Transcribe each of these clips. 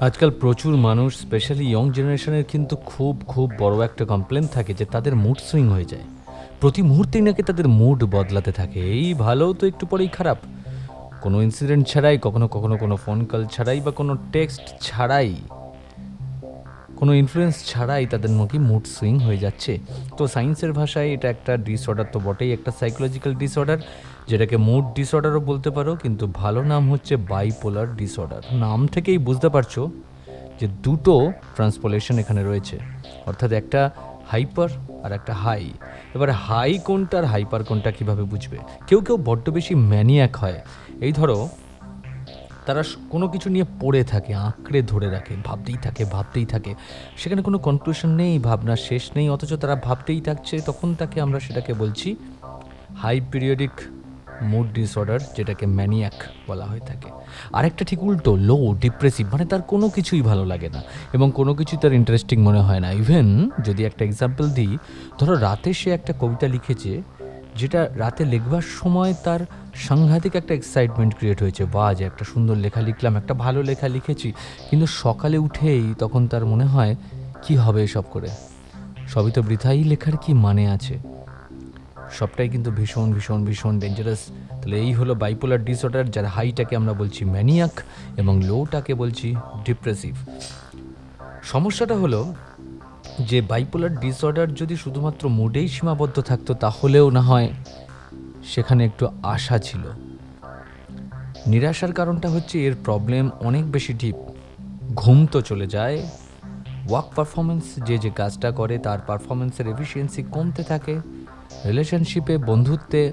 আজকাল প্রচুর মানুষ স্পেশালি ইয়ং জেনারেশনের কিন্তু খুব খুব বড় একটা কমপ্লেন থাকে যে তাদের মুড সুইং হয়ে যায়। প্রতি মুহূর্তেই নাকি তাদের মুড বদলাতে থাকে। এই ভালো তো একটু পরেই খারাপ। কোনো ইনসিডেন্ট ছাড়াই, কখনো কখনো কোনো ফোন কল ছাড়াই বা কোনো টেক্সট ছাড়াই কোনো ইনফ্লুয়েন্স ছাড়াই তাদের নাকি মুড সুইং হয়ে যাচ্ছে। তো সায়েন্সের ভাষায় এটা একটা ডিসঅর্ডার তো বটেই, একটা সাইকোলজিক্যাল ডিসঅর্ডার যেটাকে মুড ডিসঅর্ডারও বলতে পারো, কিন্তু ভালো নাম হচ্ছে বাইপোলার ডিসঅর্ডার নাম থেকেই বুঝতে পারছ যে দুটো ট্রান্সপোলেশন এখানে রয়েছে, অর্থাৎ একটা হাইপার আর একটা হাই এবার হাই কোনটা আর হাইপার কোনটা কীভাবে বুঝবে? কেউ কেউ বড্ড বেশি ম্যানিয়াক হয়। এই ধরো তারা কোনো কিছু নিয়ে পড়ে থাকে, আঁকড়ে ধরে রাখে, ভাবতেই থাকে ভাবতেই থাকে। সেখানে কোনো কনক্লুশন নেই, ভাবনা শেষ নেই, অথচ তারা ভাবতেই থাকছে। তখন তাকে আমরা সেটাকে বলছি হাই পিরিয়ডিক মুড ডিসঅর্ডার যেটাকে ম্যানিয়াক বলা হয়ে থাকে। আরেকটা ঠিক উল্টো লো ডিপ্রেসিভ মানে তার কোনো কিছুই ভালো লাগে না। এবং কোনো কিছুই তার ইন্টারেস্টিং মনে হয় না। ইভেন যদি একটা এক্সাম্পল দিই, ধরো রাতে সে একটা কবিতা লিখেছে, যেটা রাতে লিখবার সময় তার সাংঘাতিক একটা এক্সাইটমেন্ট ক্রিয়েট হয়েছে। বা যে একটা সুন্দর লেখা লিখলাম, একটা ভালো লেখা লিখেছি। কিন্তু সকালে উঠেই তখন তার মনে হয়, কি হবে এসব করে? সবই তো বৃথাই লেখার কি মানে আছে? সবটাই কিন্তু ভীষণ ভীষণ ভীষণ ডেঞ্জারাস তাহলে এই হলো বাইপোলার ডিসঅর্ডার যার হাইটাকে আমরা বলছি ম্যানিয়াক এবং লোটাকে বলছি ডিপ্রেসিভ সমস্যাটা হলো যে বাইপোলার ডিসঅর্ডার যদি শুধুমাত্র মুডেই সীমাবদ্ধ থাকতো, তাহলেও না হয় সেখানে একটু আশা ছিল। নিরাশার কারণটা হচ্ছে এর প্রবলেম অনেক বেশি ডিপ ঘুম তো চলে যায়। ওয়ার্ক পারফরমেন্স যে যে কাজটা করে তার পারফরমেন্সের এফিসিয়েন্সি কমতে থাকে। রিলেশনশিপে বন্ধুত্বে,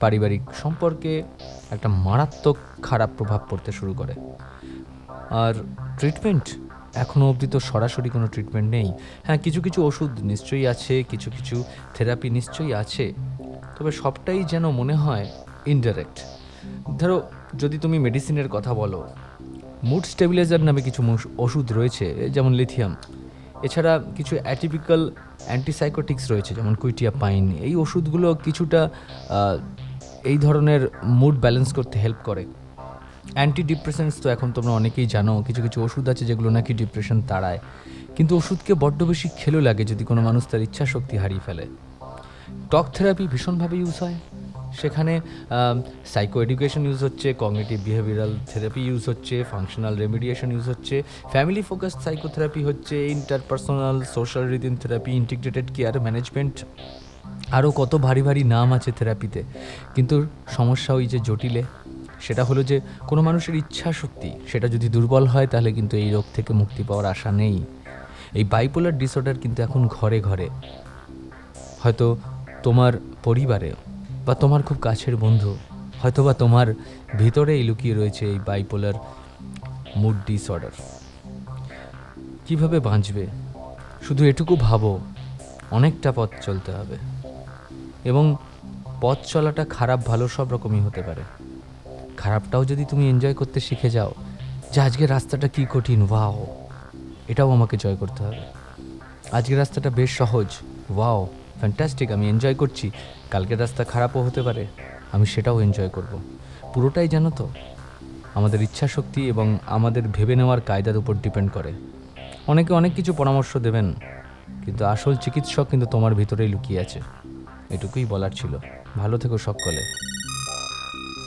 পারিবারিক সম্পর্কে একটা মারাত্মক খারাপ প্রভাব পড়তে শুরু করে। আর ট্রিটমেন্ট এখনও অবধি তো সরাসরি কোনো ট্রিটমেন্ট নেই। হ্যাঁ কিছু কিছু ওষুধ নিশ্চয়ই আছে, কিছু কিছু থেরাপি নিশ্চয়ই আছে। তবে সবটাই যেন মনে হয় ইনডাইরেক্ট ধরো, যদি তুমি মেডিসিনের কথা বলো মুড স্টেবিলাইজার নামে কিছু ওষুধ রয়েছে, যেমন লিথিয়াম এছাড়া কিছু অ্যাটিপিক্যাল অ্যান্টিসাইকোটিক্স রয়েছে, যেমন কুইটিয়া পাইন। এই ওষুধগুলো কিছুটা এই ধরনের মুড ব্যালেন্স করতে হেল্প করে। অ্যান্টি ডিপ্রেশনস তো এখন তোমরা অনেকেই জানো, কিছু কিছু ওষুধ আছে যেগুলো নাকি ডিপ্রেশন তাড়ায়। কিন্তু ওষুধকে বড্ড বেশি খেলো লাগে যদি কোনো মানুষ তার ইচ্ছা শক্তি হারিয়ে ফেলে। টক থেরাপি ভীষণভাবে ইউজ হয়। সেখানে সাইকো এডুকেশন ইউজ হচ্ছে কগনিটিভ বিহেভিয়ারাল থেরাপি ইউজ হচ্ছে ফাংশনাল রেমিডিয়েশন ইউজ হচ্ছে ফ্যামিলি ফোকাসড সাইকোথেরাপি হচ্ছে interpersonal social rhythm therapy integrated care management আরও কত ভারী ভারী নাম আছে থেরাপিতে কিন্তু সমস্যা ওই যে জটিলে, সেটা হলো যে কোনো মানুষের ইচ্ছা শক্তি, সেটা যদি দুর্বল হয় তাহলে কিন্তু এই রোগ থেকে মুক্তি পাওয়ার আশা নেই। এই বাইপোলার ডিসঅর্ডার কিন্তু এখন ঘরে ঘরে। হয়তো তোমার পরিবারে বা তোমার খুব কাছের বন্ধু হয়তো বা তোমার ভিতরেই লুকিয়ে রয়েছে এই বাইপোলার মুড ডিসঅর্ডার কীভাবে বাঁচবে? শুধু এটুকু ভাবো, অনেকটা পথ চলতে হবে। এবং পথ চলাটা খারাপ, ভালো সব রকমই হতে পারে। খারাপটাও যদি তুমি এনজয় করতে শিখে যাও, যে আজকের রাস্তাটা কি কঠিন, ওয়াও, এটাও আমাকে জয় করতে হবে। আজকের রাস্তাটা বেশ সহজ, ওয়াও ফ্যান্টাস্টিক আমি এনজয় করছি। কালকের রাস্তা খারাপও হতে পারে, আমি সেটাও এনজয় করব। পুরোটাই জানো তো? আমাদের ইচ্ছা শক্তি এবং আমাদের ভেবে নেওয়ার কায়দার উপর ডিপেন্ড করে। অনেকে অনেক কিছু পরামর্শ দেবেন, কিন্তু আসল চিকিৎসক কিন্তু তোমার ভিতরেই লুকিয়ে আছে। এটুকুই বলার ছিল। ভালো থেকো সকলে।